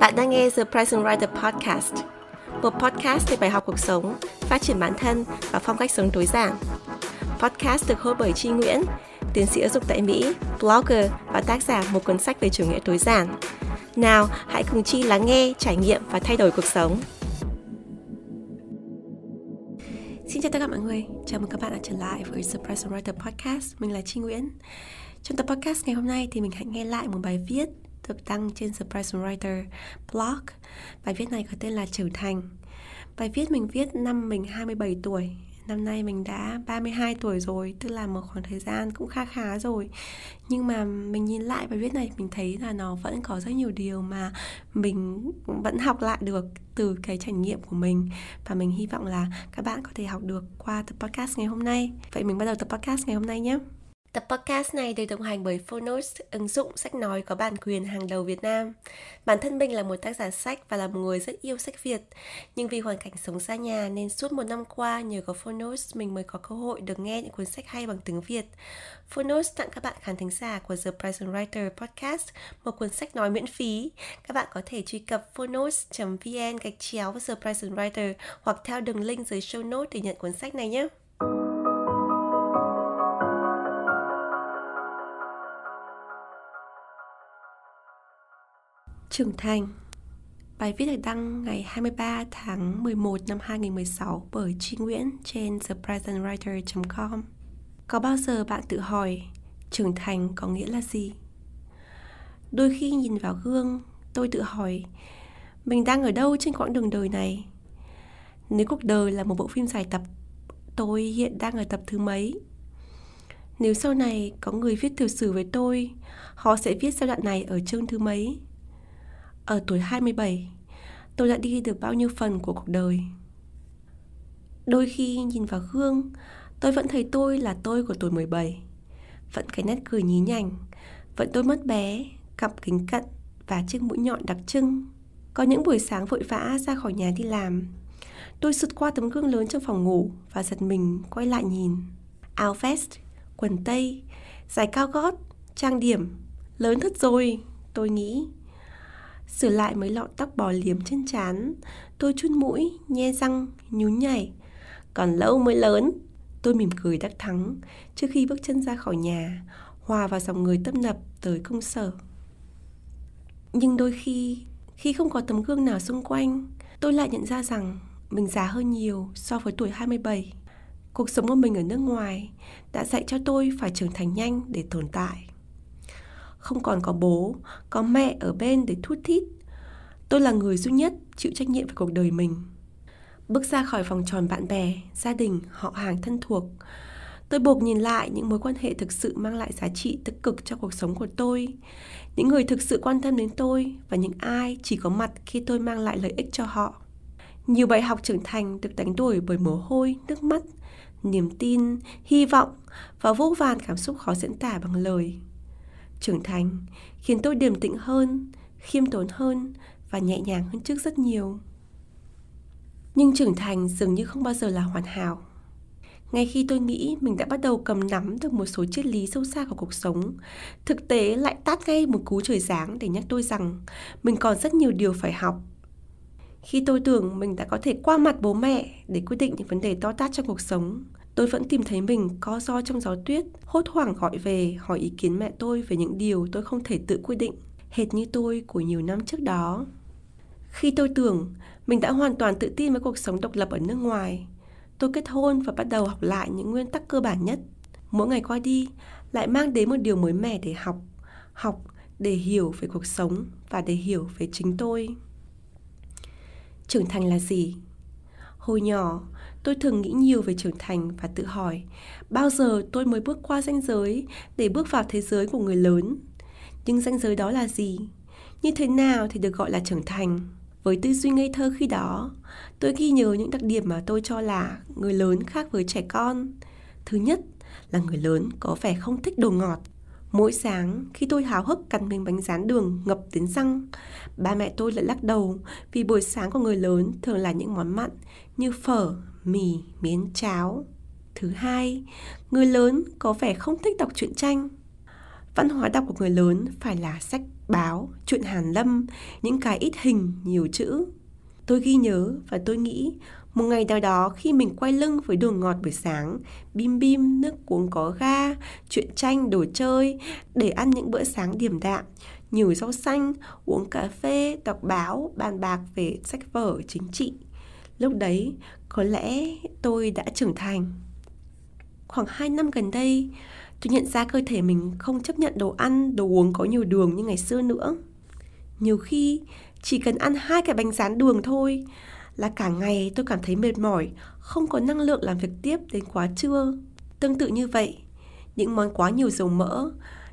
Bạn đang nghe The Present Writer Podcast, một podcast về bài học cuộc sống, phát triển bản thân và phong cách sống tối giản. Podcast được host bởi Chi Nguyễn, tiến sĩ giáo dục tại Mỹ, blogger và tác giả một cuốn sách về chủ nghĩa tối giản. Nào, hãy cùng Chi lắng nghe, trải nghiệm và thay đổi cuộc sống. Xin chào tất cả mọi người, chào mừng các bạn đã trở lại với The Present Writer Podcast. Mình là Chi Nguyễn. Trong tập podcast ngày hôm nay thì mình hãy nghe lại một bài viết được đăng trên The Writer blog. Bài viết này có tên là Trưởng thành. Bài viết mình viết năm mình 27 tuổi. Năm nay mình đã 32 tuổi rồi, Tức là một khoảng thời gian cũng khá khá rồi. Nhưng mà mình nhìn lại bài viết này, Mình thấy là nó vẫn có rất nhiều điều mà Mình vẫn học lại được Từ cái trải nghiệm của mình. Và mình hy vọng là các bạn có thể học được Qua tập podcast ngày hôm nay. Vậy mình bắt đầu tập podcast ngày hôm nay nhé. Tập podcast này được đồng hành bởi Phonos, ứng dụng sách nói có bản quyền hàng đầu Việt Nam. Bản thân mình là một tác giả sách và là một người rất yêu sách Việt. Nhưng vì hoàn cảnh sống xa nhà nên suốt một năm qua nhờ có Phonos mình mới có cơ hội được nghe những cuốn sách hay bằng tiếng Việt. Phonos tặng các bạn khán thính giả của The Present Writer Podcast một cuốn sách nói miễn phí. Các bạn có thể truy cập phonos.vn gạch chéo The Present Writer hoặc theo đường link dưới show notes để nhận cuốn sách này nhé. Trưởng thành Bài viết được đăng ngày 23 tháng 11 năm 2016 bởi Tri Nguyễn trên thepresentwriter.com. Có bao giờ bạn tự hỏi trưởng thành có nghĩa là gì? Đôi khi nhìn vào gương, tôi tự hỏi mình đang ở đâu trên quãng đường đời này? Nếu cuộc đời là một bộ phim dài tập, tôi hiện đang ở tập thứ mấy? Nếu sau này có người viết tiểu sử với tôi, họ sẽ viết giai đoạn này ở chương thứ mấy? Ở tuổi 27, tôi đã đi được bao nhiêu phần của cuộc đời. Đôi khi nhìn vào gương, tôi vẫn thấy tôi là tôi của tuổi 17. Vẫn cái nét cười nhí nhảnh, vẫn tôi mất bé, cặp kính cận và chiếc mũi nhọn đặc trưng. Có những buổi sáng vội vã ra khỏi nhà đi làm, tôi sượt qua tấm gương lớn trong phòng ngủ và giật mình quay lại nhìn. Áo vest, quần tây, giày cao gót, trang điểm, lớn thật rồi, tôi nghĩ. Sửa lại mấy lọn tóc bò liếm trên trán. Tôi chun mũi, nhe răng, nhún nhảy. Còn lâu mới lớn Tôi mỉm cười đắc thắng. Trước khi bước chân ra khỏi nhà Hòa vào dòng người tấp nập tới công sở. Nhưng đôi khi Khi không có tấm gương nào xung quanh Tôi lại nhận ra rằng Mình già hơn nhiều so với tuổi 27 Cuộc sống của mình ở nước ngoài Đã dạy cho tôi phải trưởng thành nhanh để tồn tại không còn có bố, có mẹ ở bên để thút thít. Tôi là người duy nhất chịu trách nhiệm về cuộc đời mình. Bước ra khỏi vòng tròn bạn bè, gia đình, họ hàng thân thuộc, tôi buộc nhìn lại những mối quan hệ thực sự mang lại giá trị tích cực cho cuộc sống của tôi, những người thực sự quan tâm đến tôi và những ai chỉ có mặt khi tôi mang lại lợi ích cho họ. Nhiều bài học trưởng thành được đánh đổi bởi mồ hôi, nước mắt, niềm tin, hy vọng và vô vàn cảm xúc khó diễn tả bằng lời trưởng thành, khiến tôi điềm tĩnh hơn, khiêm tốn hơn và nhẹ nhàng hơn trước rất nhiều. Nhưng trưởng thành dường như không bao giờ là hoàn hảo. Ngay khi tôi nghĩ mình đã bắt đầu cầm nắm được một số triết lý sâu xa của cuộc sống, thực tế lại tát ngay một cú trời giáng để nhắc tôi rằng mình còn rất nhiều điều phải học. Khi tôi tưởng mình đã có thể qua mặt bố mẹ để quyết định những vấn đề to tát trong cuộc sống tôi vẫn tìm thấy mình co do trong gió tuyết, hốt hoảng gọi về hỏi ý kiến mẹ tôi về những điều tôi không thể tự quyết định, hệt như tôi của nhiều năm trước đó. Khi tôi tưởng mình đã hoàn toàn tự tin với cuộc sống độc lập ở nước ngoài, tôi kết hôn và bắt đầu học lại những nguyên tắc cơ bản nhất. Mỗi ngày qua đi lại mang đến một điều mới mẻ để học, học để hiểu về cuộc sống và để hiểu về chính tôi. Trưởng thành là gì? Hồi nhỏ, tôi thường nghĩ nhiều về trưởng thành và tự hỏi bao giờ tôi mới bước qua ranh giới để bước vào thế giới của người lớn? Nhưng ranh giới đó là gì? Như thế nào thì được gọi là trưởng thành? Với tư duy ngây thơ khi đó tôi ghi nhớ những đặc điểm mà tôi cho là người lớn khác với trẻ con. Thứ nhất là người lớn có vẻ không thích đồ ngọt. Mỗi sáng khi tôi háo hức cắn miếng bánh rán đường ngập đến răng, ba mẹ tôi lại lắc đầu vì buổi sáng của người lớn thường là những món mặn như phở, mì, miến cháo. Thứ hai, người lớn có vẻ không thích đọc truyện tranh. văn hóa đọc của người lớn phải là sách báo, truyện hàn lâm, những cái ít hình, nhiều chữ. Tôi ghi nhớ và tôi nghĩ một ngày nào đó khi mình quay lưng với đồ ngọt buổi sáng, bim bim, nước uống có ga, chuyện tranh, đồ chơi, để ăn những bữa sáng điềm đạm, nhiều rau xanh, uống cà phê, đọc báo, bàn bạc về sách vở chính trị. Lúc đấy, có lẽ tôi đã trưởng thành. Khoảng 2 năm gần đây, tôi nhận ra cơ thể mình không chấp nhận đồ ăn, đồ uống có nhiều đường như ngày xưa nữa. Nhiều khi, chỉ cần ăn hai cái bánh rán đường thôi là cả ngày tôi cảm thấy mệt mỏi, không có năng lượng làm việc tiếp đến quá trưa. Tương tự như vậy, những món quá nhiều dầu mỡ,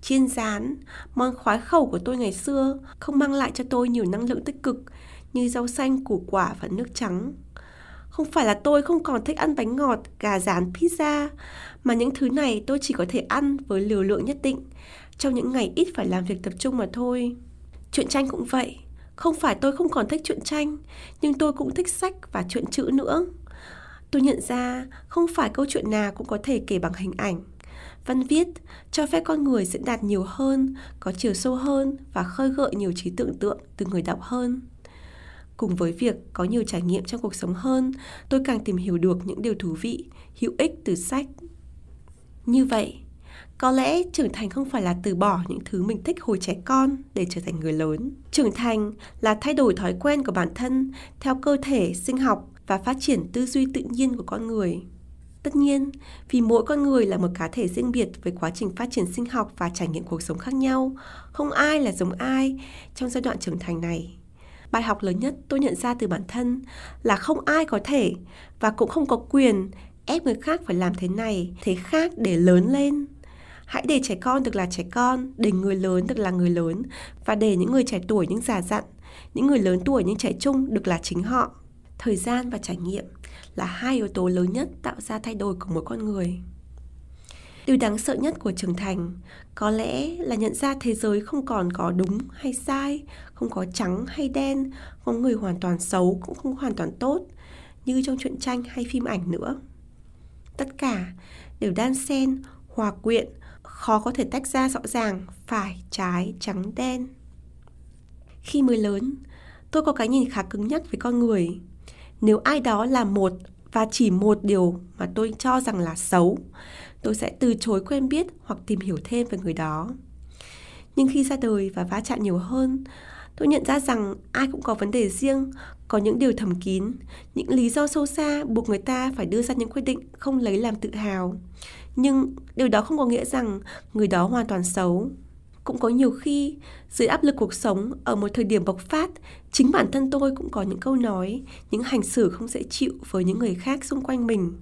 chiên rán, món khoái khẩu của tôi ngày xưa không mang lại cho tôi nhiều năng lượng tích cực như rau xanh, củ quả và nước trắng. Không phải là tôi không còn thích ăn bánh ngọt, gà rán, pizza, mà những thứ này tôi chỉ có thể ăn với liều lượng nhất định trong những ngày ít phải làm việc tập trung mà thôi. Chuyện tranh cũng vậy. Không phải tôi không còn thích truyện tranh, nhưng tôi cũng thích sách và truyện chữ nữa. Tôi nhận ra không phải câu chuyện nào cũng có thể kể bằng hình ảnh. Văn viết cho phép con người diễn đạt nhiều hơn, có chiều sâu hơn và khơi gợi nhiều trí tưởng tượng từ người đọc hơn. Cùng với việc có nhiều trải nghiệm trong cuộc sống hơn, tôi càng tìm hiểu được những điều thú vị, hữu ích từ sách. Như vậy, có lẽ trưởng thành không phải là từ bỏ những thứ mình thích hồi trẻ con để trở thành người lớn. Trưởng thành là thay đổi thói quen của bản thân theo cơ thể, sinh học và phát triển tư duy tự nhiên của con người. Tất nhiên, vì mỗi con người là một cá thể riêng biệt với quá trình phát triển sinh học và trải nghiệm cuộc sống khác nhau, không ai là giống ai trong giai đoạn trưởng thành này. Bài học lớn nhất tôi nhận ra từ bản thân là không ai có thể và cũng không có quyền ép người khác phải làm thế này, thế khác để lớn lên. Hãy để trẻ con được là trẻ con, để người lớn được là người lớn và để những người trẻ tuổi những già dặn, những người lớn tuổi những trẻ trung được là chính họ. Thời gian và trải nghiệm là hai yếu tố lớn nhất tạo ra thay đổi của mỗi con người. Điều đáng sợ nhất của trưởng thành có lẽ là nhận ra thế giới không còn có đúng hay sai, không có trắng hay đen, không người hoàn toàn xấu cũng không hoàn toàn tốt như trong truyện tranh hay phim ảnh nữa. Tất cả đều đan xen, hòa quyện khó có thể tách ra rõ ràng phải, trái, trắng, đen. Khi mới lớn, tôi có cái nhìn khá cứng nhắc với con người. Nếu ai đó làm một và chỉ một điều mà tôi cho rằng là xấu, tôi sẽ từ chối quen biết hoặc tìm hiểu thêm về người đó. Nhưng khi ra đời và va chạm nhiều hơn, tôi nhận ra rằng ai cũng có vấn đề riêng, có những điều thầm kín, những lý do sâu xa buộc người ta phải đưa ra những quyết định không lấy làm tự hào. Nhưng điều đó không có nghĩa rằng người đó hoàn toàn xấu. Cũng có nhiều khi dưới áp lực cuộc sống ở một thời điểm bộc phát chính bản thân tôi cũng có những câu nói những hành xử không dễ chịu với những người khác xung quanh mình.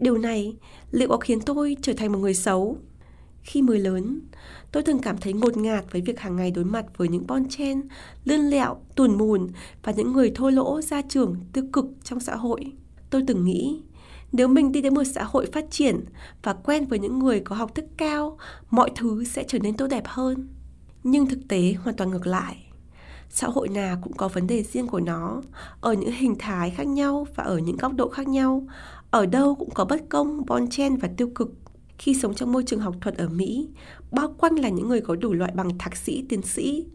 Điều này liệu có khiến tôi trở thành một người xấu? Khi mới lớn tôi thường cảm thấy ngột ngạt với việc hàng ngày đối mặt với những bon chen lươn lẹo tuồn mùn và những người thô lỗ ra trưởng, tiêu cực trong xã hội tôi từng nghĩ nếu mình đi đến một xã hội phát triển và quen với những người có học thức cao, mọi thứ sẽ trở nên tốt đẹp hơn. Nhưng thực tế hoàn toàn ngược lại. Xã hội nào cũng có vấn đề riêng của nó, ở những hình thái khác nhau và ở những góc độ khác nhau. Ở đâu cũng có bất công, bon chen và tiêu cực. Khi sống trong môi trường học thuật ở Mỹ, bao quanh là những người có đủ loại bằng thạc sĩ, tiến sĩ.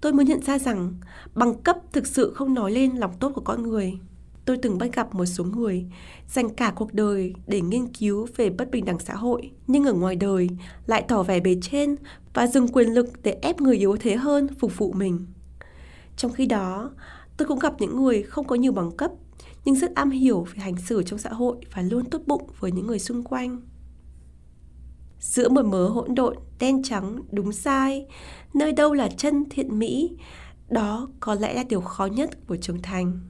Tôi mới nhận ra rằng bằng cấp thực sự không nói lên lòng tốt của con người tôi từng bắt gặp một số người dành cả cuộc đời để nghiên cứu về bất bình đẳng xã hội, nhưng ở ngoài đời lại tỏ vẻ bề trên và dùng quyền lực để ép người yếu thế hơn phục vụ mình. Trong khi đó, tôi cũng gặp những người không có nhiều bằng cấp nhưng rất am hiểu về hành xử trong xã hội và luôn tốt bụng với những người xung quanh. Giữa một mớ hỗn độn, đen trắng, đúng sai, nơi đâu là chân thiện mỹ, đó có lẽ là điều khó nhất của trưởng thành.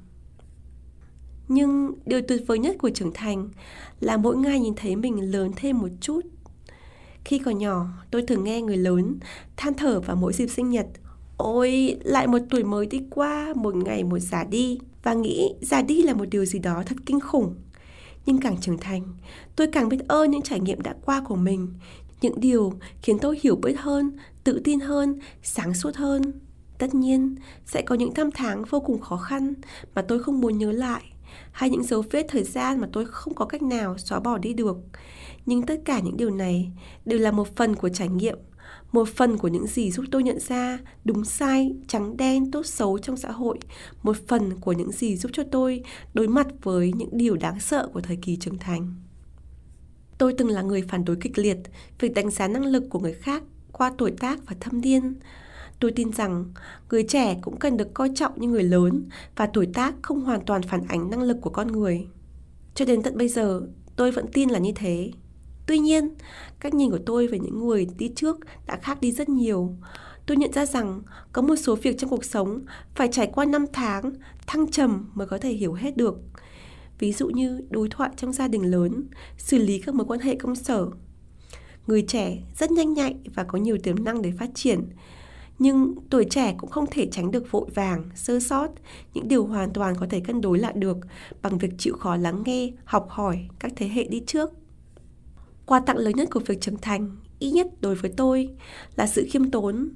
Nhưng điều tuyệt vời nhất của trưởng thành là mỗi ngày nhìn thấy mình lớn thêm một chút. Khi còn nhỏ, tôi thường nghe người lớn than thở vào mỗi dịp sinh nhật. Ôi, lại một tuổi mới đi qua, một ngày một già đi. Và nghĩ già đi là một điều gì đó thật kinh khủng. Nhưng càng trưởng thành, tôi càng biết ơn những trải nghiệm đã qua của mình. Những điều khiến tôi hiểu biết hơn, tự tin hơn, sáng suốt hơn. Tất nhiên, sẽ có những năm tháng vô cùng khó khăn mà tôi không muốn nhớ lại hay những dấu vết thời gian mà tôi không có cách nào xóa bỏ đi được. Nhưng tất cả những điều này đều là một phần của trải nghiệm, một phần của những gì giúp tôi nhận ra đúng sai, trắng đen, tốt xấu trong xã hội, một phần của những gì giúp cho tôi đối mặt với những điều đáng sợ của thời kỳ trưởng thành. Tôi từng là người phản đối kịch liệt việc đánh giá năng lực của người khác qua tuổi tác và thâm niên. Tôi tin rằng người trẻ cũng cần được coi trọng như người lớn và tuổi tác không hoàn toàn phản ánh năng lực của con người. Cho đến tận bây giờ, tôi vẫn tin là như thế. Tuy nhiên, cách nhìn của tôi về những người đi trước đã khác đi rất nhiều. Tôi nhận ra rằng có một số việc trong cuộc sống phải trải qua năm tháng, thăng trầm mới có thể hiểu hết được. Ví dụ như đối thoại trong gia đình lớn, xử lý các mối quan hệ công sở. Người trẻ rất nhanh nhạy và có nhiều tiềm năng để phát triển, nhưng tuổi trẻ cũng không thể tránh được vội vàng, sơ sót, những điều hoàn toàn có thể cân đối lại được bằng việc chịu khó lắng nghe, học hỏi các thế hệ đi trước. Quà tặng lớn nhất của việc trưởng thành, ít nhất đối với tôi, là sự khiêm tốn.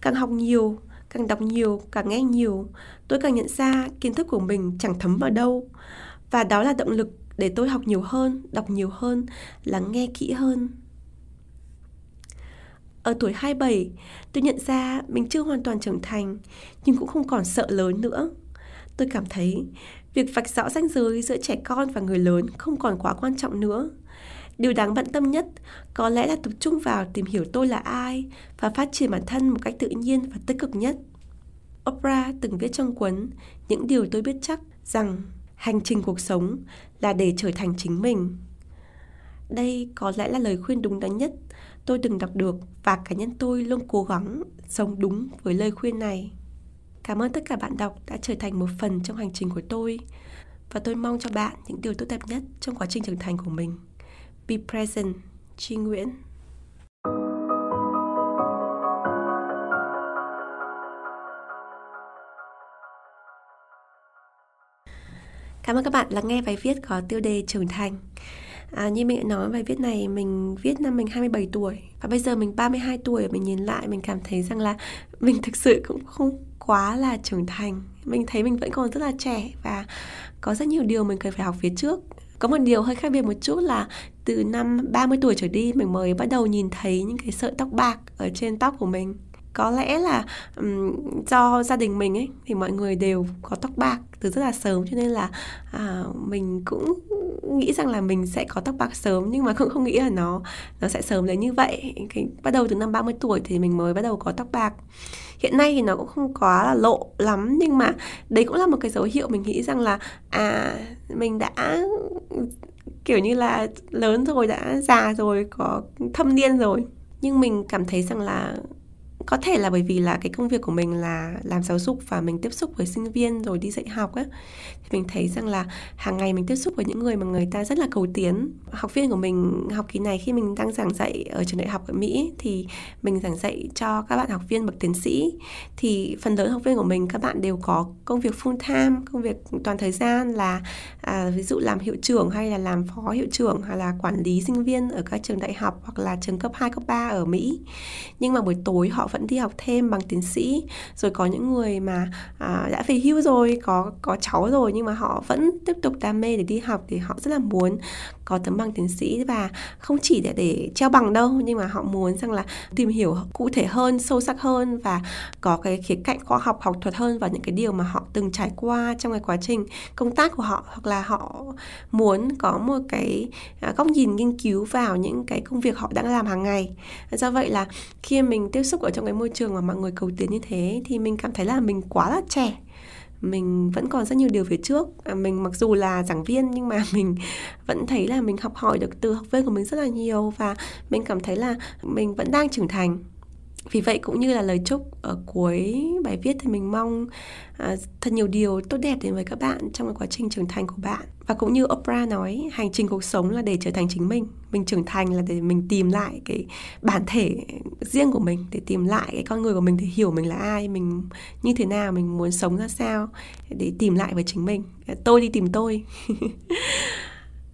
Càng học nhiều, càng đọc nhiều, càng nghe nhiều, tôi càng nhận ra kiến thức của mình chẳng thấm vào đâu. Và đó là động lực để tôi học nhiều hơn, đọc nhiều hơn, lắng nghe kỹ hơn. Ở tuổi 27, tôi nhận ra mình chưa hoàn toàn trưởng thành, nhưng cũng không còn sợ lớn nữa. Tôi cảm thấy việc vạch rõ ranh giới giữa trẻ con và người lớn không còn quá quan trọng nữa. Điều đáng bận tâm nhất, có lẽ là tập trung vào tìm hiểu tôi là ai và phát triển bản thân một cách tự nhiên và tích cực nhất. Oprah từng viết trong cuốn Những điều tôi biết chắc rằng hành trình cuộc sống là để trở thành chính mình. Đây có lẽ là lời khuyên đúng đắn nhất tôi từng đọc được và cá nhân tôi luôn cố gắng sống đúng với lời khuyên này. Cảm ơn tất cả bạn đọc đã trở thành một phần trong hành trình của tôi và tôi mong cho bạn những điều tốt đẹp nhất trong quá trình trưởng thành của mình. Be present, Chi Nguyễn. Cảm ơn các bạn lắng nghe bài viết có tiêu đề trưởng thành. À, như mình đã nói bài viết này mình viết năm mình 27 tuổi và bây giờ mình 32 tuổi mình nhìn lại mình cảm thấy rằng là mình thực sự cũng không quá là trưởng thành mình thấy mình vẫn còn rất là trẻ và có rất nhiều điều mình cần phải học phía trước có một điều hơi khác biệt một chút là từ năm 30 tuổi trở đi mình mới bắt đầu nhìn thấy những cái sợi tóc bạc ở trên tóc của mình. Có lẽ là um, do gia đình mình ấy thì mọi người đều có tóc bạc từ rất là sớm cho nên là à, mình cũng nghĩ rằng là mình sẽ có tóc bạc sớm nhưng mà cũng không nghĩ là nó nó sẽ sớm đến như vậy. Cái, bắt đầu từ năm 30 tuổi thì mình mới bắt đầu có tóc bạc. Hiện nay thì nó cũng không quá là lộ lắm nhưng mà đấy cũng là một cái dấu hiệu mình nghĩ rằng là à mình đã kiểu như là lớn rồi, đã già rồi, có thâm niên rồi. Nhưng mình cảm thấy rằng là có thể là bởi vì là cái công việc của mình là làm giáo dục và mình tiếp xúc với sinh viên rồi đi dạy học ấy. Thì mình thấy rằng là hàng ngày mình tiếp xúc với những người mà người ta rất là cầu tiến. Học viên của mình học kỳ này khi mình đang giảng dạy ở trường đại học ở Mỹ thì mình giảng dạy cho các bạn học viên bậc tiến sĩ. Thì phần lớn học viên của mình các bạn đều có công việc full time công việc toàn thời gian là à, ví dụ làm hiệu trưởng hay là làm phó hiệu trưởng hay là quản lý sinh viên ở các trường đại học hoặc là trường cấp 2, cấp 3 ở Mỹ. Nhưng mà buổi tối họ vẫn đi học thêm bằng tiến sĩ. Rồi có những người mà à, đã về hưu rồi có có cháu rồi nhưng mà họ vẫn tiếp tục đam mê để đi học thì họ rất là muốn có tấm bằng tiến sĩ và không chỉ để để treo bằng đâu, nhưng mà họ muốn rằng là tìm hiểu cụ thể hơn, sâu sắc hơn và có cái khía cạnh khoa học học thuật hơn vào những cái điều mà họ từng trải qua trong cái quá trình công tác của họ. Hoặc là họ muốn có một cái à, góc nhìn nghiên cứu vào những cái công việc họ đang làm hàng ngày. Do vậy là khi mình tiếp xúc ở trong cái môi trường mà mọi người cầu tiến như thế thì mình cảm thấy là mình quá là trẻ mình vẫn còn rất nhiều điều phía trước. À, mình mặc dù là giảng viên nhưng mà mình vẫn thấy là mình học hỏi được từ học viên của mình rất là nhiều và mình cảm thấy là mình vẫn đang trưởng thành. Vì vậy cũng như là lời chúc ở cuối bài viết thì mình mong à, thật nhiều điều tốt đẹp đến với các bạn trong cái quá trình trưởng thành của bạn. Và cũng như Oprah nói hành trình cuộc sống là để trở thành chính mình mình trưởng thành là để mình tìm lại cái bản thể riêng của mình, để tìm lại cái con người của mình, để hiểu mình là ai, mình như thế nào, mình muốn sống ra sao, để tìm lại với chính mình. Tôi đi tìm tôi.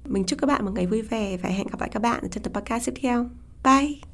Mình chúc các bạn một ngày vui vẻ và hẹn gặp lại các bạn trong tập podcast tiếp theo. Bye!